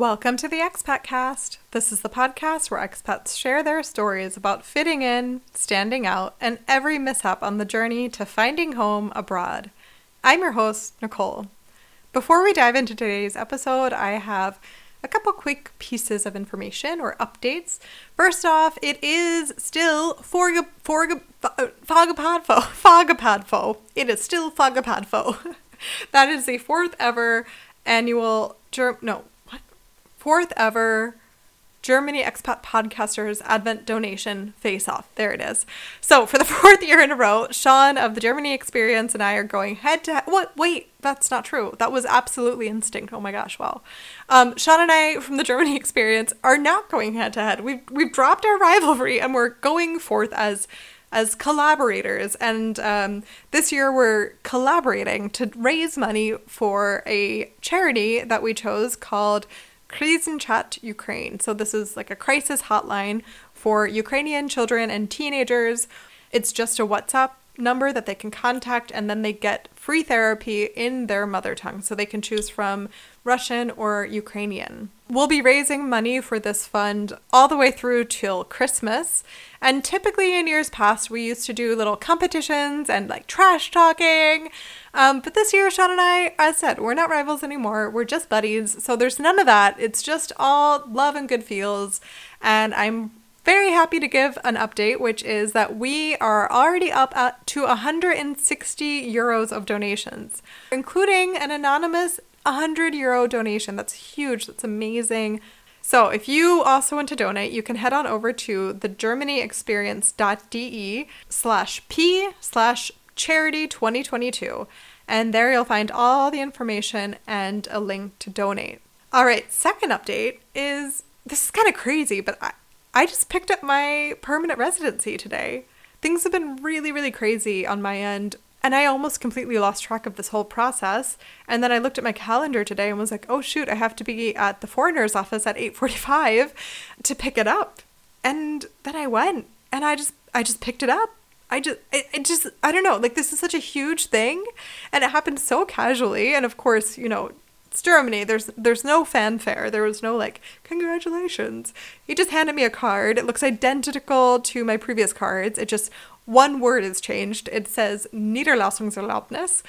Welcome to the Expat Cast. This is the podcast where expats share their stories about fitting in, standing out, and every mishap on the journey to finding home abroad. I'm your host, Nicole. Before we dive into today's episode, I have a couple quick pieces of information or updates. First off, it is still Fogapadfo. Fogapadfo. It is still Fogapadfo. that is the fourth ever annual, Germ- no? Fourth ever Germany Expat Podcasters Advent Donation Face Off. There it is. So, for the fourth year in a row, Sean of the Germany Experience and I are going head to head. What? Wait, that's not true. That was absolutely instinct. Oh my gosh, wow. Um, Sean and I from the Germany Experience are not going head to head. We've, we've dropped our rivalry and we're going forth as as collaborators. And um, this year we're collaborating to raise money for a charity that we chose called Krisenchat Ukraine. So this is like a crisis hotline for Ukrainian children and teenagers. It's just a WhatsApp number that they can contact and then they get free therapy in their mother tongue. So they can choose from Russian or Ukrainian. We'll be raising money for this fund all the way through till Christmas. And typically in years past, we used to do little competitions and like trash talking. Um, but this year, Sean and I, as said, we're not rivals anymore. We're just buddies. So there's none of that. It's just all love and good feels. And I'm very happy to give an update, which is that we are already up at, to 160 euros of donations, including an anonymous 100 euro donation. That's huge. That's amazing. So, if you also want to donate, you can head on over to the germanyexperience.de slash p slash charity 2022. And there you'll find all the information and a link to donate. All right, second update is this is kind of crazy, but I, I just picked up my permanent residency today. Things have been really, really crazy on my end. And I almost completely lost track of this whole process. And then I looked at my calendar today and was like, "Oh shoot, I have to be at the foreigner's office at 8:45 to pick it up." And then I went and I just I just picked it up. I just it, it just I don't know, like this is such a huge thing and it happened so casually and of course, you know, it's Germany. There's there's no fanfare. There was no like congratulations. He just handed me a card. It looks identical to my previous cards. It just one word is changed. It says Niederlassungserlaubnis.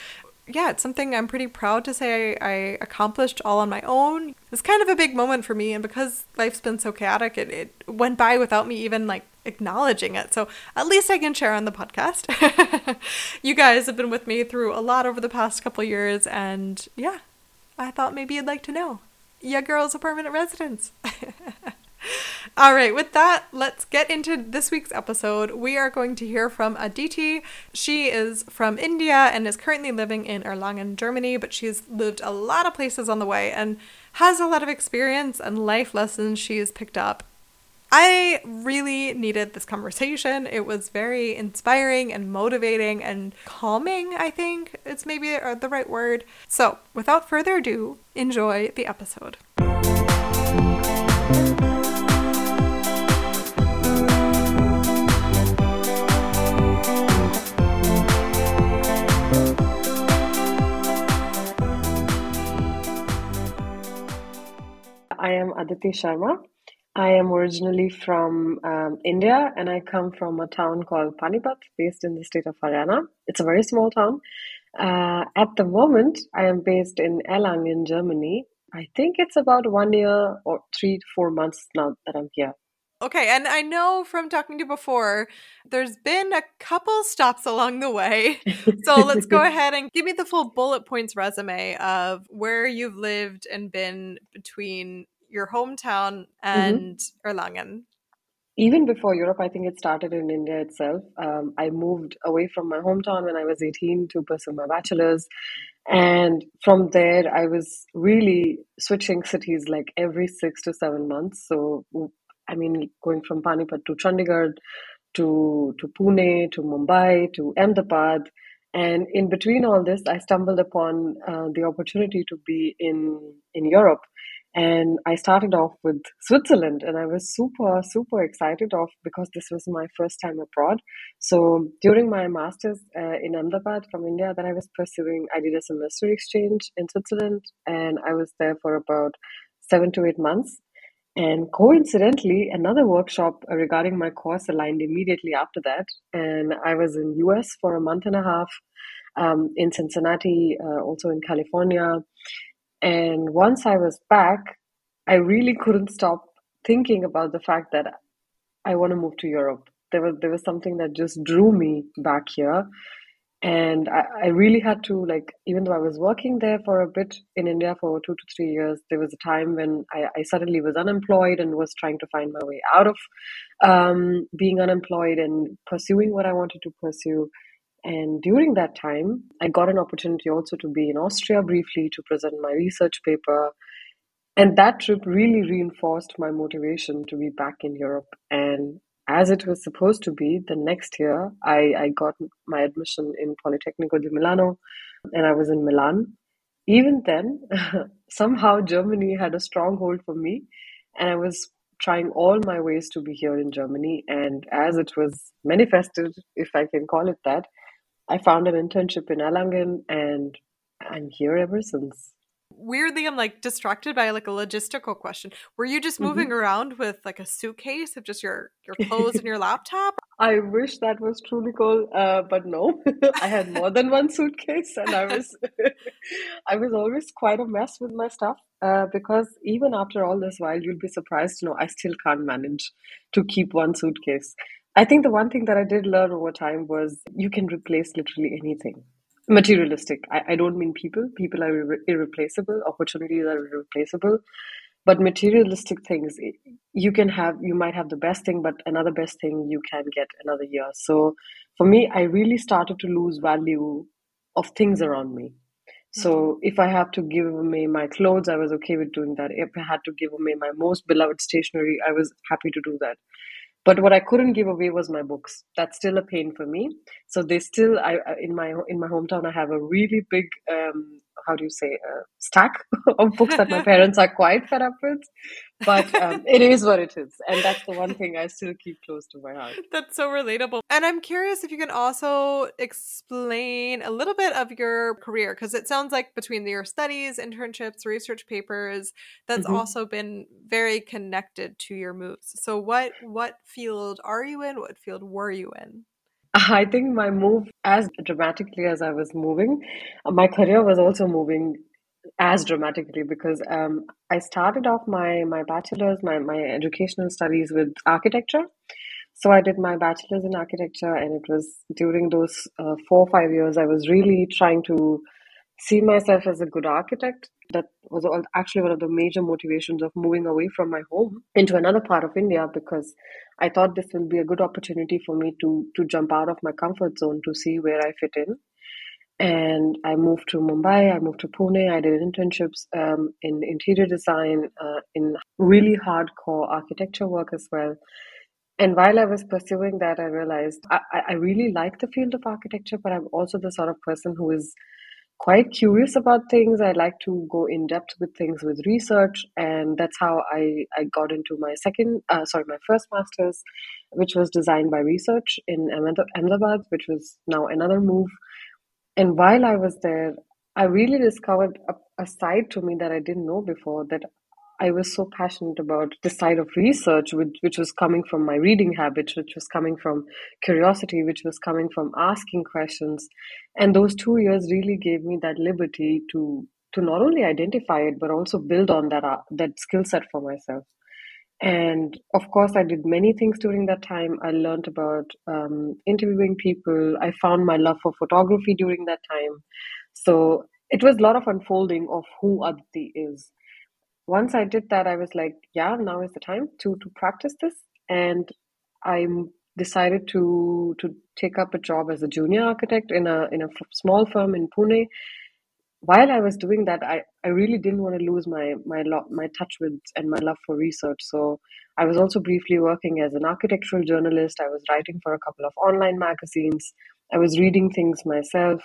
Yeah, it's something I'm pretty proud to say I, I accomplished all on my own. It's kind of a big moment for me, and because life's been so chaotic, it, it went by without me even like acknowledging it. So at least I can share on the podcast. you guys have been with me through a lot over the past couple years, and yeah, I thought maybe you'd like to know. Yeah, girl's a permanent residence. All right, with that, let's get into this week's episode. We are going to hear from Aditi. She is from India and is currently living in Erlangen, Germany, but she's lived a lot of places on the way and has a lot of experience and life lessons she has picked up. I really needed this conversation. It was very inspiring and motivating and calming, I think it's maybe the right word. So, without further ado, enjoy the episode. I am Aditi Sharma. I am originally from um, India and I come from a town called Panipat, based in the state of Haryana. It's a very small town. Uh, at the moment, I am based in Erlangen, Germany. I think it's about one year or three to four months now that I'm here. Okay, and I know from talking to you before, there's been a couple stops along the way. So let's go ahead and give me the full bullet points resume of where you've lived and been between your hometown mm-hmm. and mm-hmm. Erlangen. Even before Europe, I think it started in India itself. Um, I moved away from my hometown when I was 18 to pursue my bachelor's. And from there, I was really switching cities like every six to seven months. So I mean, going from Panipat to Chandigarh, to to Pune, to Mumbai, to Ahmedabad, and in between all this, I stumbled upon uh, the opportunity to be in in Europe, and I started off with Switzerland, and I was super super excited of because this was my first time abroad. So during my masters uh, in Ahmedabad from India, that I was pursuing, I did a semester exchange in Switzerland, and I was there for about seven to eight months. And coincidentally, another workshop regarding my course aligned immediately after that. And I was in US for a month and a half, um, in Cincinnati, uh, also in California. And once I was back, I really couldn't stop thinking about the fact that I want to move to Europe. There was there was something that just drew me back here, and I, I really had to like even though I was working there for a bit in India for two to three years, there was a time when I, I suddenly was unemployed and was trying to find my way out of um, being unemployed and pursuing what I wanted to pursue. And during that time, I got an opportunity also to be in Austria briefly to present my research paper and that trip really reinforced my motivation to be back in Europe. And as it was supposed to be, the next year I, I got my admission in Politecnico di Milano and I was in Milan. Even then, somehow Germany had a stronghold for me, and I was trying all my ways to be here in Germany. And as it was manifested, if I can call it that, I found an internship in Erlangen and I'm here ever since. Weirdly i'm like distracted by like a logistical question. Were you just moving mm-hmm. around with like a suitcase of just your your clothes and your laptop? I wish that was true, Nicole, uh, but no. I had more than one suitcase and i was i was always quite a mess with my stuff uh, because even after all this while you'll be surprised to know i still can't manage to keep one suitcase i think the one thing that i did learn over time was you can replace literally anything materialistic. I, I don't mean people. People are irre- irreplaceable. Opportunities are irreplaceable. But materialistic things, you can have, you might have the best thing, but another best thing you can get another year. So for me, I really started to lose value of things around me. So mm-hmm. if I have to give away my clothes, I was okay with doing that. If I had to give away my most beloved stationery, I was happy to do that. But what I couldn't give away was my books. That's still a pain for me. So they still, I in my in my hometown, I have a really big um, how do you say a stack of books that my parents are quite fed up with. But um, it is what it is and that's the one thing i still keep close to my heart. That's so relatable. And i'm curious if you can also explain a little bit of your career because it sounds like between your studies internships research papers that's mm-hmm. also been very connected to your moves. So what what field are you in? What field were you in I think my move, as dramatically as I was moving, my career was also moving as dramatically because um, I started off my my bachelor's, my my educational studies with architecture. So I did my bachelor's in architecture, and it was during those uh, four or five years I was really trying to see myself as a good architect. That was actually one of the major motivations of moving away from my home into another part of India because I thought this will be a good opportunity for me to to jump out of my comfort zone to see where I fit in. And I moved to Mumbai. I moved to Pune. I did internships um, in interior design, uh, in really hardcore architecture work as well. And while I was pursuing that, I realized I, I really like the field of architecture, but I'm also the sort of person who is quite curious about things. I like to go in depth with things with research, and that's how I, I got into my second, uh, sorry, my first master's, which was designed by research in Ahmedabad, which was now another move. And while I was there, I really discovered a, a side to me that I didn't know before that I was so passionate about the side of research, which, which was coming from my reading habits, which was coming from curiosity, which was coming from asking questions. And those two years really gave me that liberty to to not only identify it but also build on that uh, that skill set for myself. And of course, I did many things during that time. I learned about um, interviewing people. I found my love for photography during that time. So it was a lot of unfolding of who Aditi is once I did that, I was like, yeah, now is the time to to practice this, and I decided to to take up a job as a junior architect in a in a small firm in Pune. While I was doing that, I, I really didn't want to lose my my lo- my touch with and my love for research. So I was also briefly working as an architectural journalist. I was writing for a couple of online magazines. I was reading things myself,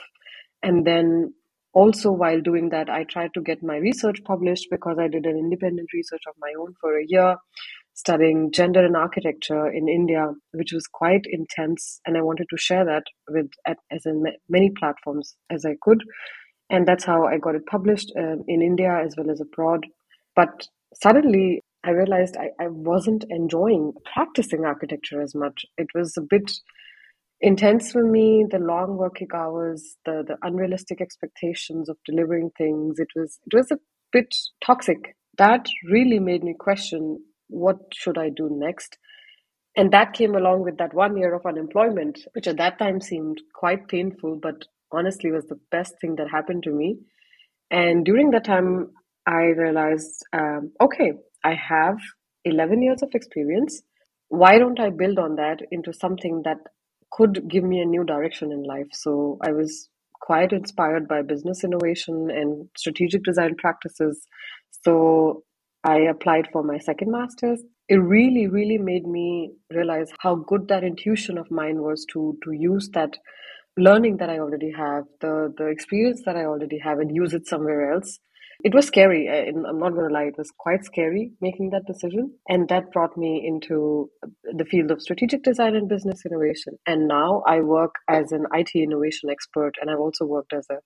and then also while doing that i tried to get my research published because i did an independent research of my own for a year studying gender and architecture in india which was quite intense and i wanted to share that with as in many platforms as i could and that's how i got it published uh, in india as well as abroad but suddenly I realized I, I wasn't enjoying practicing architecture as much. It was a bit intense for me, the long working hours, the, the unrealistic expectations of delivering things. It was it was a bit toxic. That really made me question what should I do next? And that came along with that one year of unemployment, which at that time seemed quite painful, but honestly was the best thing that happened to me. And during that time, I realized, um, okay, I have 11 years of experience. Why don't I build on that into something that could give me a new direction in life? So I was quite inspired by business innovation and strategic design practices. So I applied for my second master's. It really, really made me realize how good that intuition of mine was to to use that learning that I already have, the the experience that I already have, and use it somewhere else. It was scary. I, I'm not going to lie; it was quite scary making that decision, and that brought me into the field of strategic design and business innovation. And now I work as an IT innovation expert, and I've also worked as a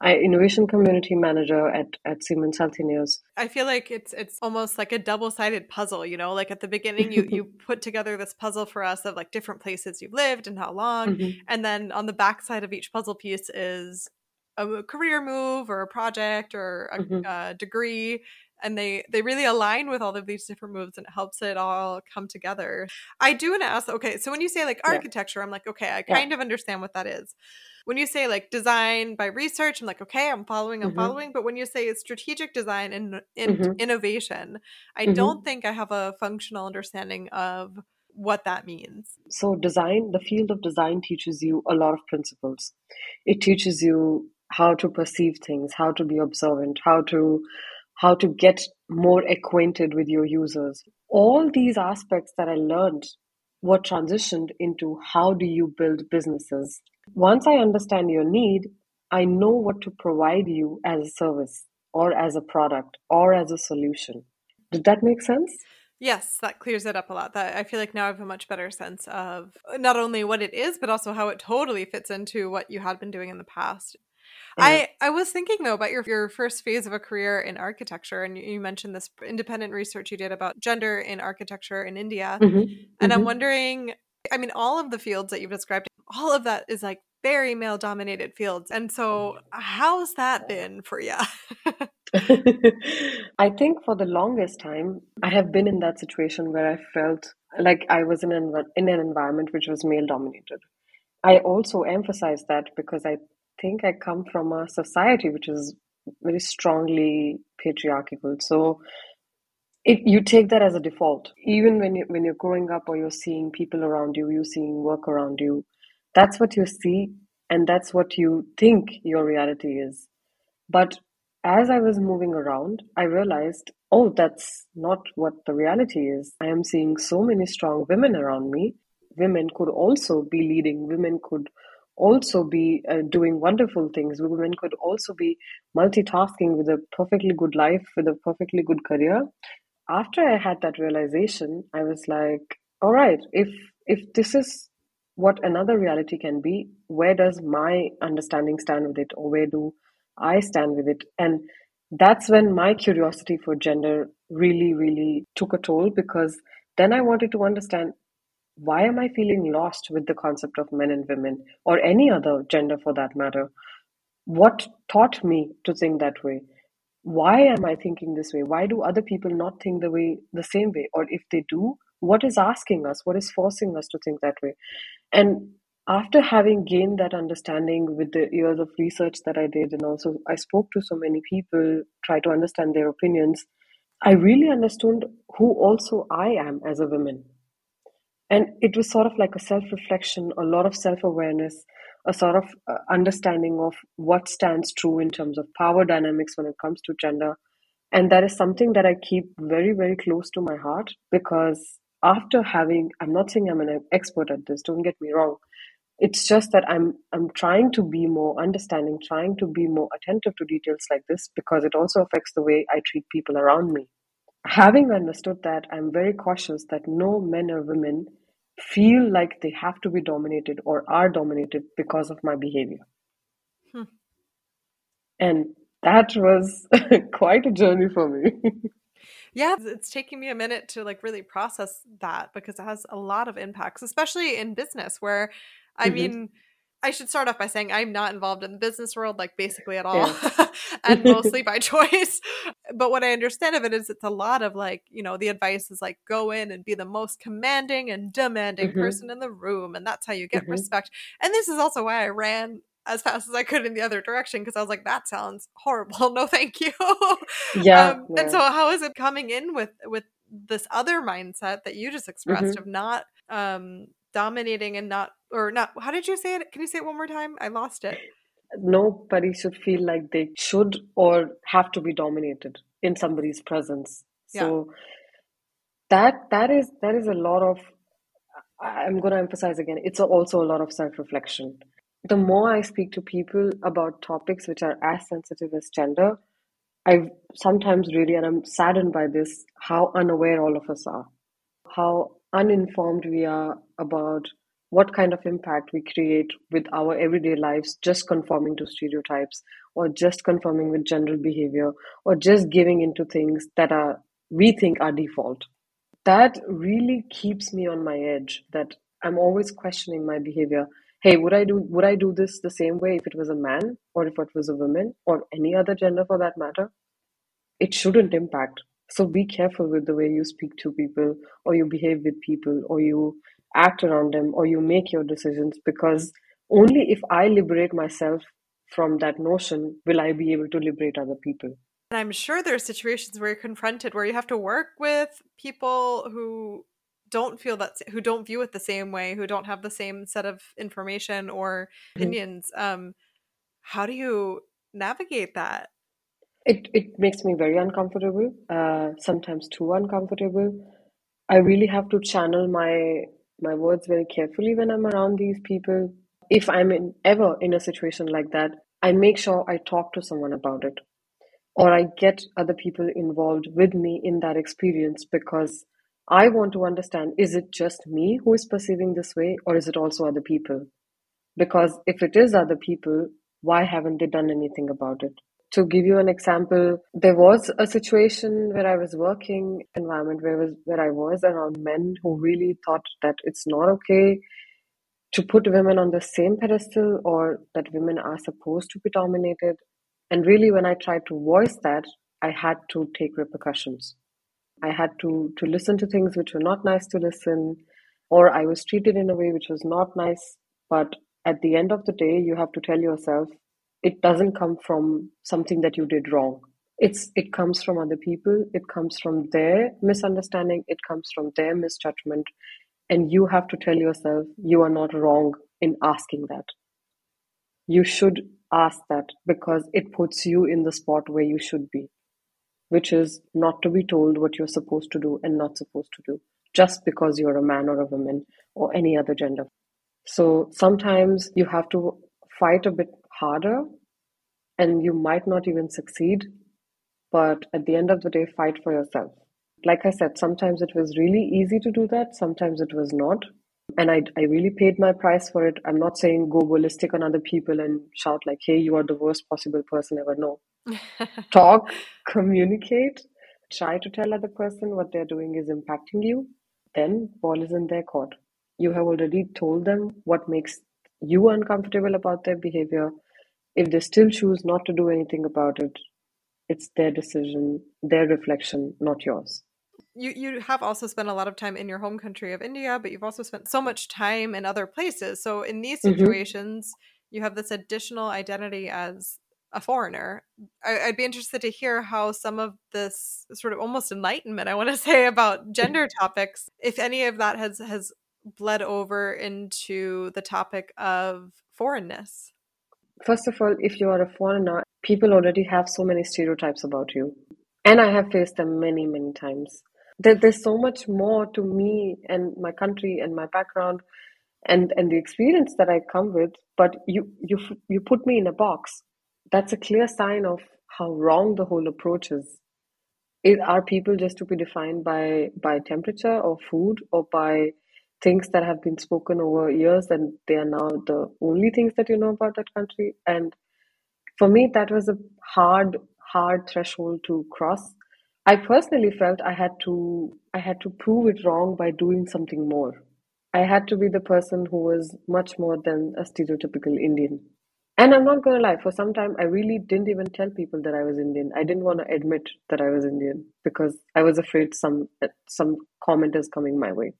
I, innovation community manager at, at Siemens Healthineers. I feel like it's it's almost like a double sided puzzle. You know, like at the beginning, you you put together this puzzle for us of like different places you've lived and how long, mm-hmm. and then on the back side of each puzzle piece is a career move or a project or a, mm-hmm. a degree and they they really align with all of these different moves and it helps it all come together i do want to ask okay so when you say like architecture yeah. i'm like okay i kind yeah. of understand what that is when you say like design by research i'm like okay i'm following i'm mm-hmm. following but when you say strategic design and, and mm-hmm. innovation i mm-hmm. don't think i have a functional understanding of what that means so design the field of design teaches you a lot of principles it teaches you how to perceive things, how to be observant, how to how to get more acquainted with your users. All these aspects that I learned were transitioned into how do you build businesses. Once I understand your need, I know what to provide you as a service or as a product or as a solution. Did that make sense? Yes, that clears it up a lot. That I feel like now I have a much better sense of not only what it is, but also how it totally fits into what you had been doing in the past. I I was thinking though about your your first phase of a career in architecture, and you mentioned this independent research you did about gender in architecture in India, mm-hmm. and mm-hmm. I'm wondering. I mean, all of the fields that you've described, all of that is like very male dominated fields. And so, how's that been for you? I think for the longest time, I have been in that situation where I felt like I was in an, in an environment which was male dominated. I also emphasize that because I think I come from a society which is very strongly patriarchal. So it, you take that as a default. Even when you when you're growing up or you're seeing people around you, you're seeing work around you, that's what you see and that's what you think your reality is. But as I was moving around, I realized, oh, that's not what the reality is. I am seeing so many strong women around me. Women could also be leading, women could also be uh, doing wonderful things. Women could also be multitasking with a perfectly good life, with a perfectly good career. After I had that realization, I was like, all right, if if this is what another reality can be, where does my understanding stand with it, or where do I stand with it? And that's when my curiosity for gender really, really took a toll because then I wanted to understand why am I feeling lost with the concept of men and women, or any other gender for that matter? What taught me to think that way? Why am I thinking this way? Why do other people not think the way the same way? Or if they do, what is asking us? What is forcing us to think that way? And after having gained that understanding with the years of research that I did, and also I spoke to so many people, try to understand their opinions, I really understood who also I am as a woman and it was sort of like a self reflection, a lot of self awareness, a sort of uh, understanding of what stands true in terms of power dynamics when it comes to gender. And that is something that I keep very, very close to my heart because after having, I'm not saying I'm an expert at this, don't get me wrong. It's just that I'm I'm trying to be more understanding, trying to be more attentive to details like this because it also affects the way I treat people around me. Having understood that, I'm very cautious that no men or women feel like they have to be dominated or are dominated because of my behavior. Hmm. And that was quite a journey for me. Yeah, it's taking me a minute to like really process that because it has a lot of impacts, especially in business where I mm-hmm. mean I should start off by saying I'm not involved in the business world, like basically at all, yeah. and mostly by choice. But what I understand of it is it's a lot of like, you know, the advice is like go in and be the most commanding and demanding mm-hmm. person in the room. And that's how you get mm-hmm. respect. And this is also why I ran as fast as I could in the other direction because I was like, that sounds horrible. No, thank you. Yeah, um, yeah, And so, how is it coming in with with this other mindset that you just expressed mm-hmm. of not um, dominating and not or not how did you say it? Can you say it one more time? I lost it. Nobody should feel like they should or have to be dominated in somebody's presence. Yeah. so that that is that is a lot of i'm going to emphasize again it's also a lot of self-reflection. The more i speak to people about topics which are as sensitive as gender i sometimes really and i'm saddened by this how unaware all of us are. How uninformed we are about what kind of impact we create with our everyday lives just conforming to stereotypes or just conforming with general behavior or just giving into things that are we think are default. That really keeps me on my edge that i'm always questioning my behavior. Hey would i do would i do this the same way if it was a man or if it was a woman or any other gender for that matter? It shouldn't impact. So be careful with the way you speak to people or you behave with people or you act around them or you make your decisions because only if I liberate myself from that notion will I be able to liberate other people. And I'm sure there are situations where you're confronted where you have to work with people who don't feel that who don't view it the same way, who don't have the same set of information or mm-hmm. opinions. Mm-hmm. Um, how do you navigate that? It it makes me very uncomfortable. Uh, sometimes too uncomfortable. I really have to channel my my words very carefully when I'm around these people. If I'm in, ever in a situation like that, I make sure I talk to someone about it, or I get other people involved with me in that experience because I want to understand: is it just me who is perceiving this way, or is it also other people? Because if it is other people, why haven't they done anything about it? To give you an example, there was a situation where I was working environment where was where I was around men who really thought that it's not okay to put women on the same pedestal or that women are supposed to be dominated. And really when I tried to voice that, I had to take repercussions. I had to to listen to things which were not nice to listen, or I was treated in a way which was not nice. But at the end of the day, you have to tell yourself it doesn't come from something that you did wrong. It's it comes from other people it comes from their misunderstanding it comes from their misjudgment and you have to tell yourself you are not wrong in asking that. You should ask that because it puts you in the spot where you should be which is not to be told what you're supposed to do and not supposed to do just because you're a man or a woman or any other gender. So sometimes you have to fight a bit harder and you might not even succeed. But at the end of the day, fight for yourself. Like I said, sometimes it was really easy to do that, sometimes it was not. And I, I really paid my price for it. I'm not saying go ballistic on other people and shout, like, hey, you are the worst possible person ever. No. Talk, communicate, try to tell other person what they're doing is impacting you. Then ball is in their court. You have already told them what makes you uncomfortable about their behavior if they still choose not to do anything about it, it's their decision, their reflection, not yours. You you have also spent a lot of time in your home country of India, but you've also spent so much time in other places. So in these mm-hmm. situations, mm-hmm. you have this additional identity as a foreigner. I, would be interested to hear how some of this sort of almost enlightenment I want to say about gender topics, if any of that has has bled over into the topic of foreignness. First of all, if you are a foreigner, people already have so many stereotypes about you. And I have faced them many, many times. There, there's so much more to me and my country and my background and, and the experience that I come with, but you, you, you put me in a box. That's a clear sign of how wrong the whole approach is. is are people just to be defined by, by temperature or food or by things that have been spoken over years and they are now the only things that you know about that country and for me that was a hard hard threshold to cross I personally felt I had to I had to prove it wrong by doing something more. I had to be the person who was much more than a stereotypical Indian. And I'm not gonna lie, for some time I really didn't even tell people that I was Indian. I didn't want to admit that I was Indian because I was afraid some some comment is coming my way.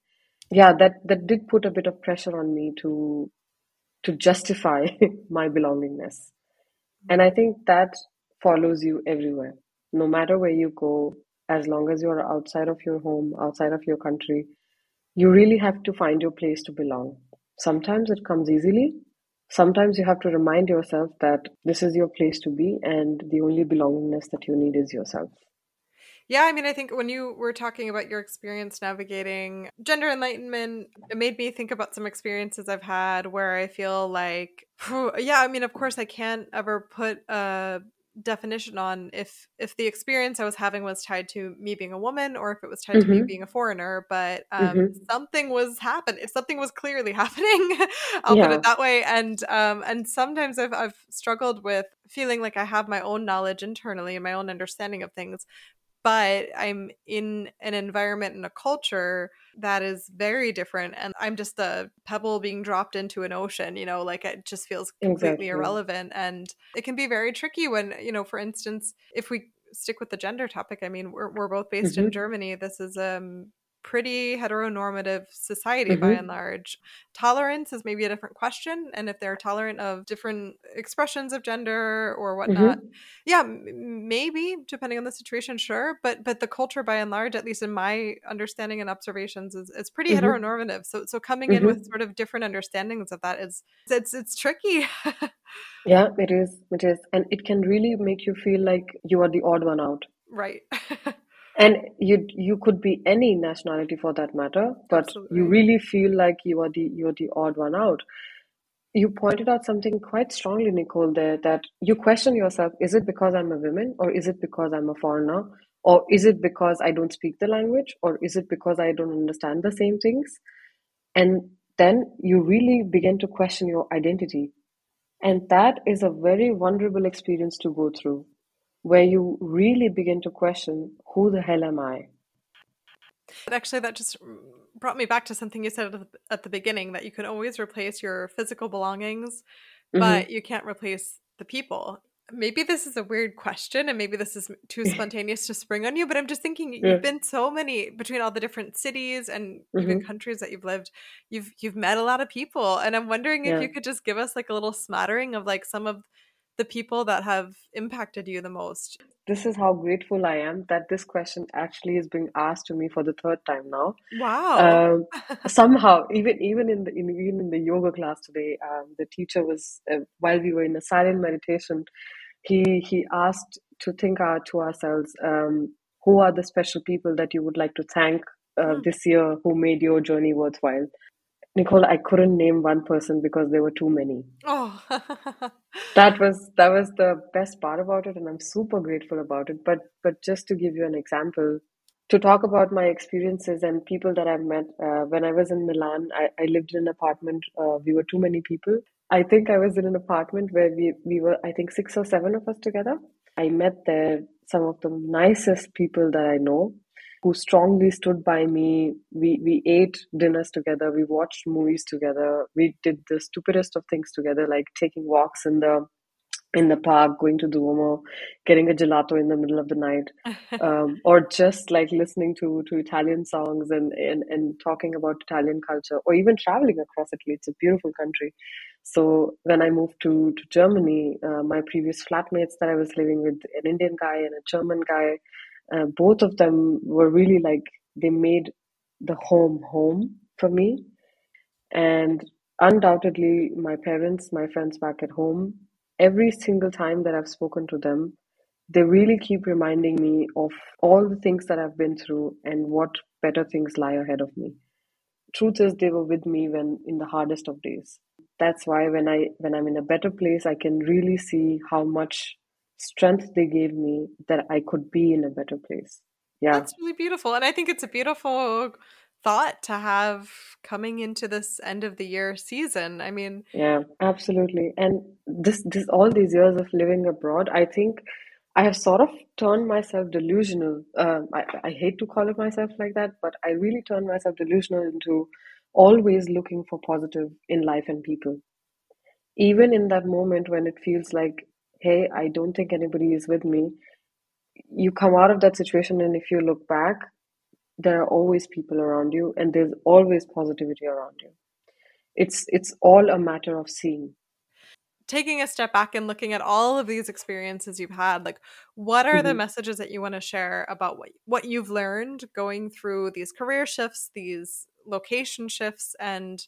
Yeah, that that did put a bit of pressure on me to to justify my belongingness. And I think that follows you everywhere. No matter where you go, as long as you're outside of your home, outside of your country, you really have to find your place to belong. Sometimes it comes easily. Sometimes you have to remind yourself that this is your place to be and the only belongingness that you need is yourself. Yeah, I mean, I think when you were talking about your experience navigating gender enlightenment, it made me think about some experiences I've had where I feel like, yeah, I mean, of course, I can't ever put a definition on if if the experience I was having was tied to me being a woman or if it was tied mm-hmm. to me mm-hmm. being a foreigner. But um, mm-hmm. something was happening. If something was clearly happening. I'll yeah. put it that way. And um, and sometimes I've I've struggled with feeling like I have my own knowledge internally and my own understanding of things, but I'm in an environment and a culture that is very different. And I'm just a pebble being dropped into an ocean, you know, like it just feels completely exactly. irrelevant. And it can be very tricky when, you know, for instance, if we stick with the gender topic, I mean, we're, we're both based mm-hmm. in Germany. This is um pretty heteronormative society mm-hmm. by and large. Tolerance is maybe a different question, and if they're tolerant of different expressions of gender or whatnot, mm-hmm. yeah, m- maybe depending on the situation, sure. But but the culture by and large, at least in my understanding and observations, is, is pretty mm-hmm. heteronormative. So so coming in mm-hmm. with sort of different understandings of that is it's it's tricky. yeah, it is. It is, and it can really make you feel like you are the odd one out. Right. and you you could be any nationality for that matter but Absolutely. you really feel like you are the you're the odd one out. You pointed out something quite strongly nicole there that you question yourself is it because i'm a woman or is it because i'm a foreigner? Or is it because i don't speak the language or is it because i don't understand the same things? And then you really begin to question your identity. And that is a very vulnerable experience to go through where you really begin to question who the hell am I? Actually, that just brought me back to something you said at the beginning that you can always replace your physical belongings, mm-hmm. but you can't replace the people. Maybe this is a weird question and maybe this is too spontaneous to spring on you, but I'm just thinking yeah. you've been so many between all the different cities and mm-hmm. even countries that you've lived, you've you've met a lot of people. And I'm wondering yeah. if you could just give us like a little smattering of like some of the people that have impacted you the most? This is how grateful I am that this question actually is being asked to me for the third time now. Wow! Um, somehow, even even in the in, even in the yoga class today, um, the teacher was uh, while we were in a silent meditation, he he asked to think our, to ourselves, um, who are the special people that you would like to thank uh, hmm. this year who made your journey worthwhile? Nicole, I couldn't name one person because there were too many. Oh. that was that was the best part about it and I'm super grateful about it. But but just to give you an example, to talk about my experiences and people that I've met uh, when I was in Milan, I, I lived in an apartment. Uh, we were too many people. I think I was in an apartment where we, we were, I think, six or seven of us together. I met there some of the nicest people that I know who strongly stood by me. We we ate dinners together. We watched movies together. We did the stupidest of things together, like taking walks in the in the park, going to Duomo, getting a gelato in the middle of the night, um, or just like listening to to Italian songs and, and and talking about Italian culture, or even traveling across Italy. It's a beautiful country. So when I moved to to Germany, uh, my previous flatmates that I was living with, an Indian guy and a German guy, uh, both of them were really like they made the home home for me. And undoubtedly my parents my friends back at home every single time that i've spoken to them they really keep reminding me of all the things that i've been through and what better things lie ahead of me. Truth is they were with me when in the hardest of days. That's why when i when i'm in a better place i can really see how much strength they gave me that I could be in a better place. Yeah. That's really beautiful. And I think it's a beautiful thought to have coming into this end of the year season. I mean, yeah, absolutely. And this this all these years of living abroad, I think I have sort of turned myself delusional. Uh, I, I hate to call it myself like that, but I really turned myself delusional into always looking for positive in life and people. Even in that moment when it feels like, hey, I don't think anybody is with me, you come out of that situation, and if you look back, there are always people around you, and there's always positivity around you. It's it's all a matter of seeing taking a step back and looking at all of these experiences you've had like what are mm-hmm. the messages that you want to share about what what you've learned going through these career shifts these location shifts and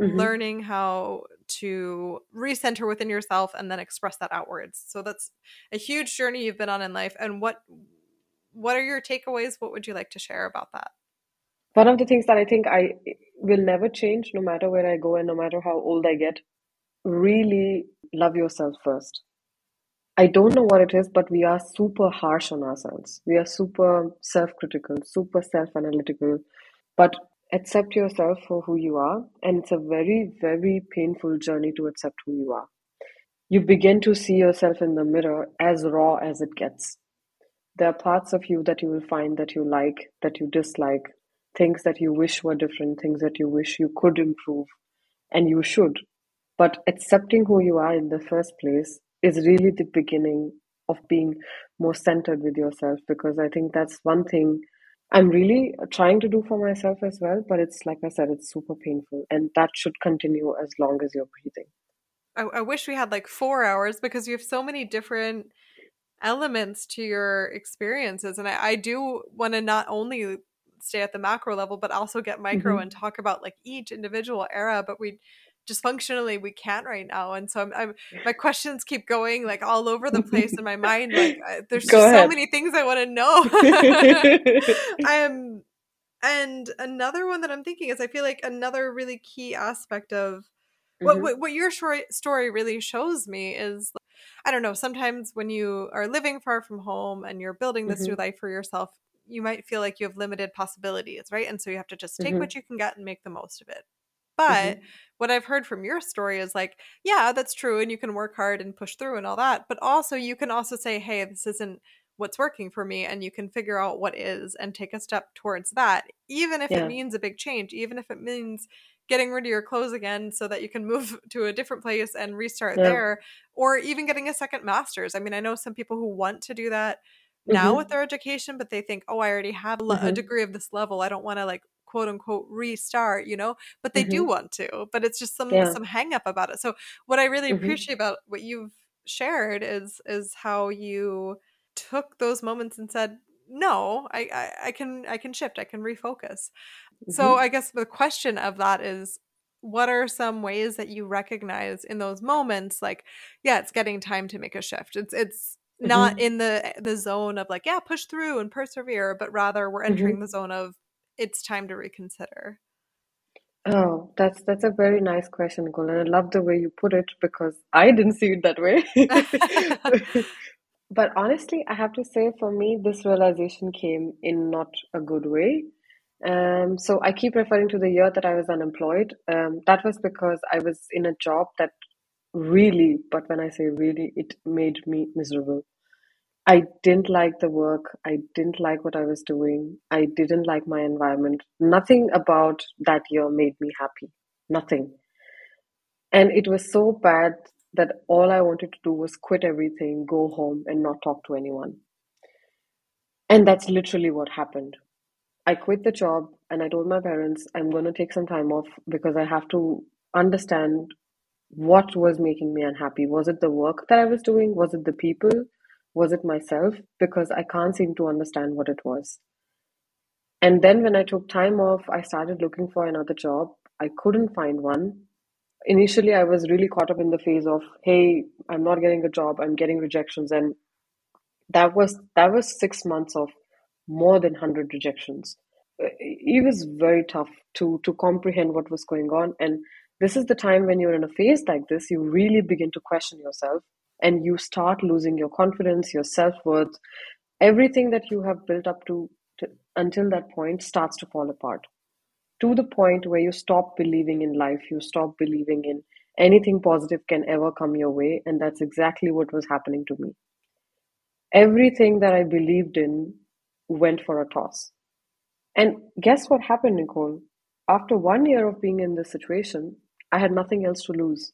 mm-hmm. learning how to recenter within yourself and then express that outwards so that's a huge journey you've been on in life and what what are your takeaways what would you like to share about that one of the things that i think i will never change no matter where i go and no matter how old i get really love yourself first. I don't know what it is, but we are super harsh on ourselves. We are super self critical, super self analytical. But accept yourself for who you are. And it's a very, very painful journey to accept who you are. You begin to see yourself in the mirror as raw as it gets. There are parts of you that you will find that you like, that you dislike, things that you wish were different, things that you wish you could improve, and you should. But accepting who you are in the first place is really the beginning of being more centered with yourself because I think that's one thing I'm really trying to do for myself as well. But it's like I said, it's super painful, and that should continue as long as you're breathing. I, I wish we had like four hours because you have so many different elements to your experiences, and I, I do want to not only stay at the macro level but also get micro mm-hmm. and talk about like each individual era but we just functionally we can't right now and so I'm, I'm, my questions keep going like all over the place in my mind like there's just so many things i want to know i am and another one that i'm thinking is i feel like another really key aspect of what, mm-hmm. what, what your story, story really shows me is like, i don't know sometimes when you are living far from home and you're building this mm-hmm. new life for yourself you might feel like you have limited possibilities right and so you have to just take mm-hmm. what you can get and make the most of it but mm-hmm. what I've heard from your story is like, yeah, that's true. And you can work hard and push through and all that. But also, you can also say, hey, this isn't what's working for me. And you can figure out what is and take a step towards that, even if yeah. it means a big change, even if it means getting rid of your clothes again so that you can move to a different place and restart yeah. there, or even getting a second master's. I mean, I know some people who want to do that now mm-hmm. with their education, but they think, oh, I already have mm-hmm. a degree of this level. I don't want to like quote unquote restart you know but they mm-hmm. do want to but it's just some yeah. some hang up about it so what i really mm-hmm. appreciate about what you've shared is is how you took those moments and said no I, I i, can i can shift i can refocus mm-hmm. so i guess the question of that is what are some ways that you recognize in those moments like yeah it's getting time to make a shift it's it's not mm-hmm. in the the zone of like yeah push through and persevere but rather we're entering mm-hmm. the zone of it's time to reconsider? Oh, that's that's a very nice question, Nicole, and I love the way you put it because I didn't see it that way. but honestly, I have to say, for me, this realization came in not a good way. Um, so I keep referring to the year that I was unemployed. Um, that was because I was in a job that really, but when I say really, it made me miserable. I didn't like the work. I didn't like what I was doing. I didn't like my environment. Nothing about that year made me happy. Nothing. And it was so bad that all I wanted to do was quit everything, go home, and not talk to anyone. And that's literally what happened. I quit the job and I told my parents I'm going to take some time off because I have to understand what was making me unhappy. Was it the work that I was doing? Was it the people? Was it myself? Because I can't seem to understand what it was. And then when I took time off, I started looking for another job. I couldn't find one. Initially, I was really caught up in the phase of, hey, I'm not getting a job, I'm getting rejections. And that was that was six months of more than 100 rejections it was very tough to to comprehend what was going on and this is the time when you're in a phase like this you really begin to question yourself and you start losing your confidence, your self worth, everything that you have built up to, to until that point starts to fall apart to the point where you stop believing in life, you stop believing in anything positive can ever come your way. And that's exactly what was happening to me. everything that I believed in went for a toss. And guess what happened, Nicole? After one year of being in this situation, I had nothing else to lose.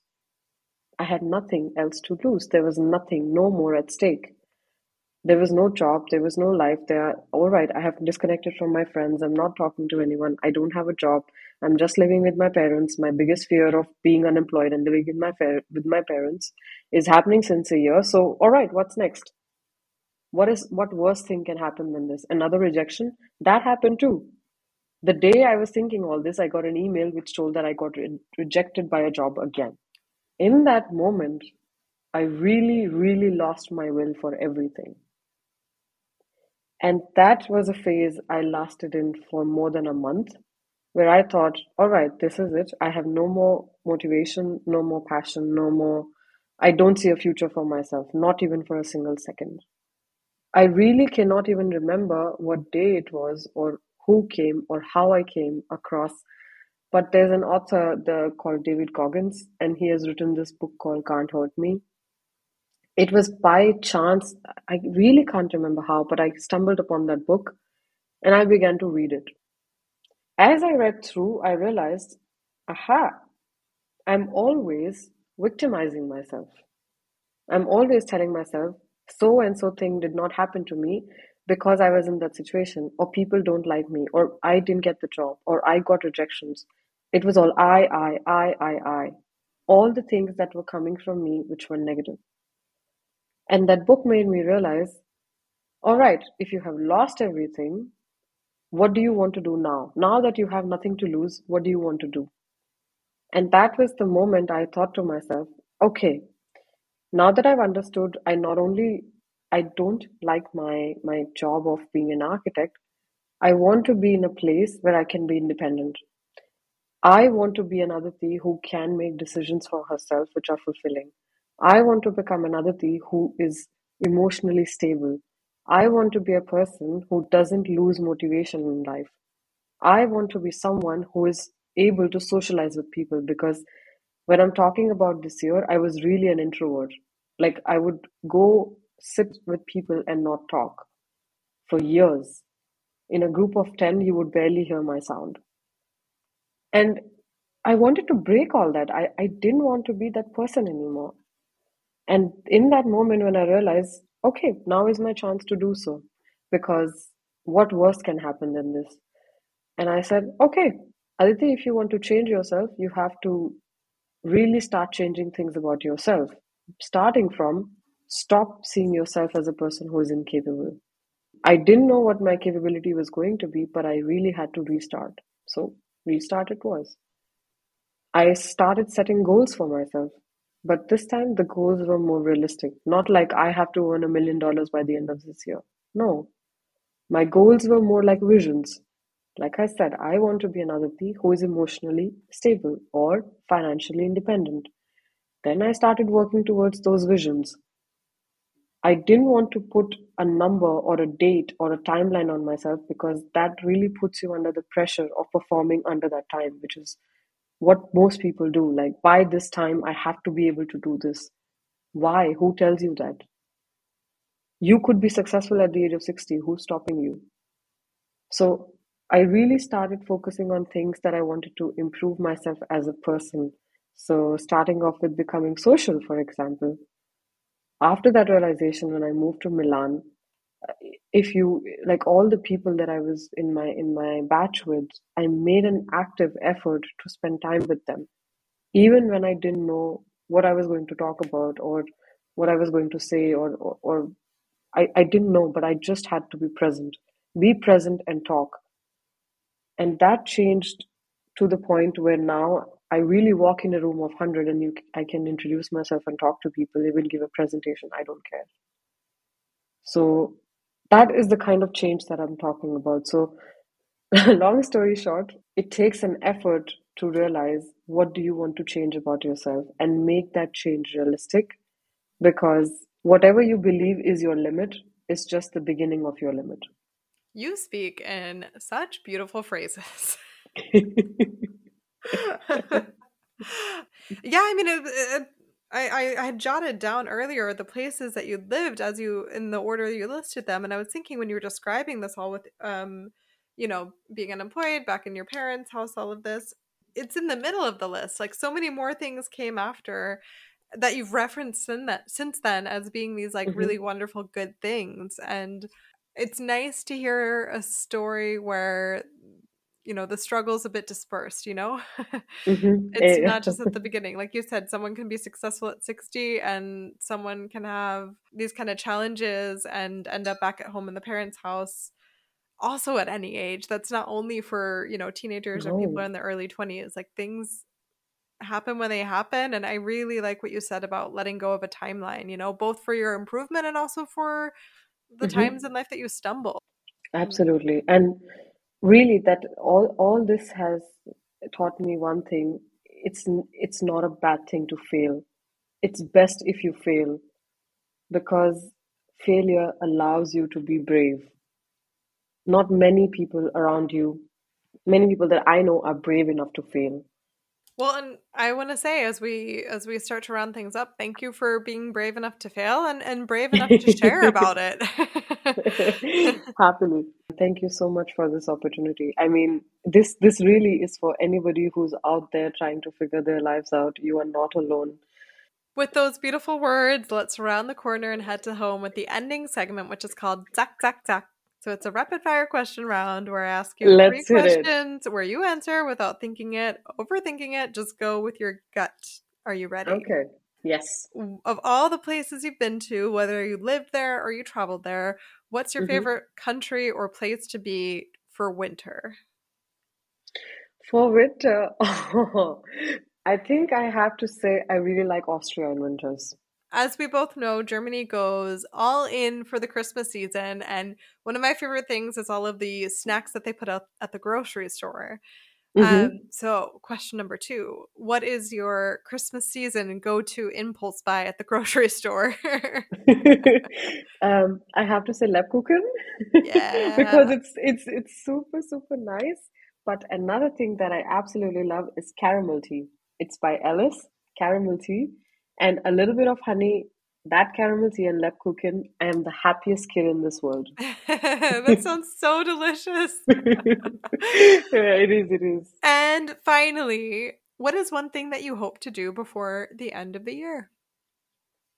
I had nothing else to lose. There was nothing, no more at stake. There was no job, there was no life. There, all right, I have disconnected from my friends. I'm not talking to anyone. I don't have a job. I'm just living with my parents. My biggest fear of being unemployed and living with my with my parents is happening since a year. So, all right, what's next? What is what worse thing can happen than this? Another rejection that happened too. The day I was thinking all this, I got an email which told that I got re- rejected by a job again in that moment, I really, really lost my will for everything. And that was a phase I lasted in for more than a month where I thought, all right, this is it. I have no more motivation, no more passion, no more. I don't see a future for myself, not even for a single second. I really cannot even remember what day it was or who came or how I came across but there's an author the, called David Goggins, and he has written this book called Can't Hurt Me. It was by chance, I really can't remember how, but I stumbled upon that book and I began to read it. As I read through, I realized, aha, I'm always victimizing myself. I'm always telling myself, so and so thing did not happen to me because I was in that situation, or people don't like me, or I didn't get the job, or I got rejections. It was all I, I, I, I, I. All the things that were coming from me, which were negative. And that book made me realize all right, if you have lost everything, what do you want to do now? Now that you have nothing to lose, what do you want to do? And that was the moment I thought to myself, okay, now that I've understood, I not only I don't like my my job of being an architect, I want to be in a place where I can be independent. I want to be an Aditi who can make decisions for herself which are fulfilling. I want to become an Aditi who is emotionally stable. I want to be a person who doesn't lose motivation in life. I want to be someone who is able to socialize with people because when I'm talking about this year, I was really an introvert. Like I would go sit with people and not talk for years. In a group of 10, you would barely hear my sound. And I wanted to break all that. I, I didn't want to be that person anymore. And in that moment, when I realized, okay, now is my chance to do so, because what worse can happen than this? And I said, okay, Aditi, if you want to change yourself, you have to really start changing things about yourself, starting from stop seeing yourself as a person who is incapable. I didn't know what my capability was going to be, but I really had to restart. So restart it was. I started setting goals for myself, but this time the goals were more realistic. Not like I have to earn a million dollars by the end of this year. No. My goals were more like visions. Like I said, I want to be an Aditi who is emotionally stable or financially independent. Then I started working towards those visions. I didn't want to put a number or a date or a timeline on myself because that really puts you under the pressure of performing under that time, which is what most people do. Like, by this time, I have to be able to do this. Why? Who tells you that? You could be successful at the age of 60. Who's stopping you? So, I really started focusing on things that I wanted to improve myself as a person. So, starting off with becoming social, for example after that realization when i moved to milan if you like all the people that i was in my in my batch with i made an active effort to spend time with them. Even when i didn't know what i was going to talk about or what i was going to say or or, or I, I didn't know but i just had to be present. Be present and talk. And that changed to the point where now I really walk in a room of 100 and you, I can introduce myself and talk to people, They will give a presentation. I don't care. So that is the kind of change that I'm talking about. So, long story short, it takes an effort to realize what do you want to change about yourself and make that change realistic because whatever you believe is your limit is just the beginning of your limit. You speak in such beautiful phrases. yeah, I mean, it, it, I, I had jotted down earlier the places that you lived as you in the order you listed them, and I was thinking when you were describing this all with um, you know, being unemployed, back in your parents' house, all of this, it's in the middle of the list. Like so many more things came after that you've referenced in that since then as being these like mm-hmm. really wonderful good things. And it's nice to hear a story where you know the struggle's a bit dispersed you know mm-hmm. it's yeah. not just at the beginning like you said someone can be successful at 60 and someone can have these kind of challenges and end up back at home in the parents house also at any age that's not only for you know teenagers no. or people in the early 20s like things happen when they happen and i really like what you said about letting go of a timeline you know both for your improvement and also for the mm-hmm. times in life that you stumble absolutely and really that all all this has taught me one thing. It's it's not a bad thing to fail. It's best if you fail because failure allows you to be brave. Not many people around you many people that i know are brave enough to fail well, and I want to say as we as we start to round things up, thank you for being brave enough to fail and and brave enough to share about it. Happily. Thank you so much for this opportunity. I mean, this this really is for anybody who's out there trying to figure their lives out. You are not alone. With those beautiful words, let's round the corner and head to home with the ending segment, which is called Zack Zack Zack. So it's a rapid fire question round where I ask you Let's three questions it. where you answer without thinking it, overthinking it. Just go with your gut. Are you ready? Okay. Yes. Of all the places you've been to, whether you lived there or you traveled there, what's your mm-hmm. favorite country or place to be for winter? For winter, oh, I think I have to say I really like Austria in winters as we both know, Germany goes all in for the Christmas season. And one of my favorite things is all of the snacks that they put out at the grocery store. Mm-hmm. Um, so, question number two What is your Christmas season go to impulse buy at the grocery store? um, I have to say Lebkuchen yeah. because it's it's it's super super nice. But another thing that I absolutely love is caramel tea. It's by Ellis caramel tea and a little bit of honey, that caramel tea and Lebkuchen, I am the happiest kid in this world. that sounds so delicious. yeah, it is, it is. And finally, what is one thing that you hope to do before the end of the year?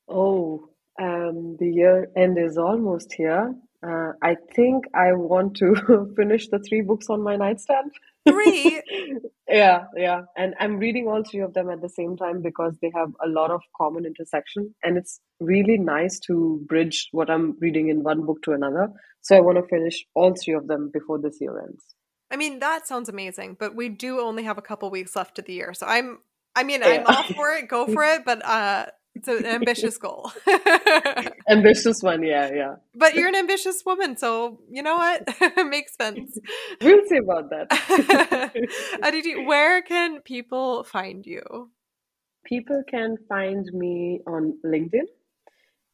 Oh, um, the year end is almost here. Uh, I think I want to finish the three books on my nightstand. Three? yeah, yeah. And I'm reading all three of them at the same time because they have a lot of common intersection. And it's really nice to bridge what I'm reading in one book to another. So I want to finish all three of them before this year ends. I mean, that sounds amazing, but we do only have a couple weeks left of the year. So I'm I mean, yeah. I'm all for it, go for it, but uh it's an ambitious goal. ambitious one, yeah, yeah. But you're an ambitious woman, so you know what? Makes sense. We'll see about that. Aditi, where can people find you? People can find me on LinkedIn.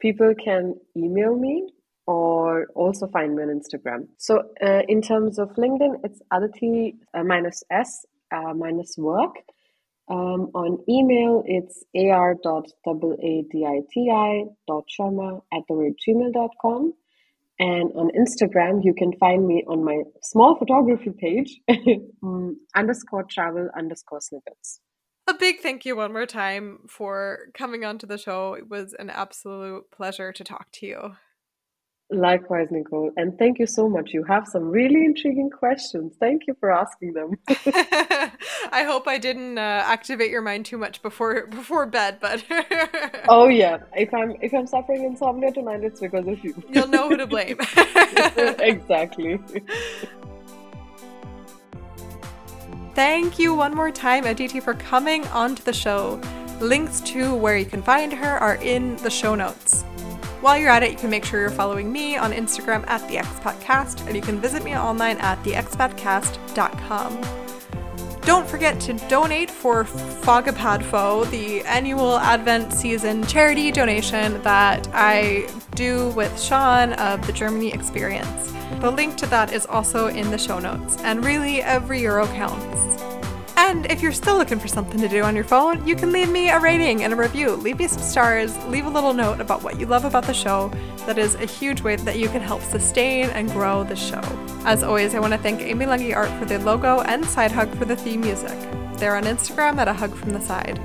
People can email me or also find me on Instagram. So, uh, in terms of LinkedIn, it's Aditi uh, minus S uh, minus work um, on email, it's ar.aaditi.sharma at the rate gmail.com. And on Instagram, you can find me on my small photography page, um, underscore travel underscore snippets. A big thank you one more time for coming onto the show. It was an absolute pleasure to talk to you. Likewise, Nicole. And thank you so much. You have some really intriguing questions. Thank you for asking them. I hope I didn't uh, activate your mind too much before before bed, but Oh yeah. If I'm if I'm suffering insomnia tonight, it's because of you. You'll know who to blame. exactly. Thank you one more time, Aditi, for coming onto the show. Links to where you can find her are in the show notes. While you're at it, you can make sure you're following me on Instagram at the Expatcast, and you can visit me online at theexpatcast.com. Don't forget to donate for Fagapadfo, the annual Advent season charity donation that I do with Sean of the Germany Experience. The link to that is also in the show notes, and really every euro counts. And if you're still looking for something to do on your phone, you can leave me a rating and a review. Leave me some stars, leave a little note about what you love about the show. That is a huge way that you can help sustain and grow the show. As always, I want to thank Amy Lungi Art for the logo and Side Hug for the theme music. They're on Instagram at a hug from the side.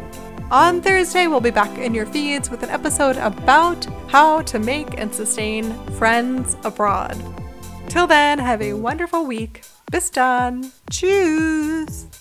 On Thursday, we'll be back in your feeds with an episode about how to make and sustain friends abroad. Till then, have a wonderful week. Bis dann. Tschüss.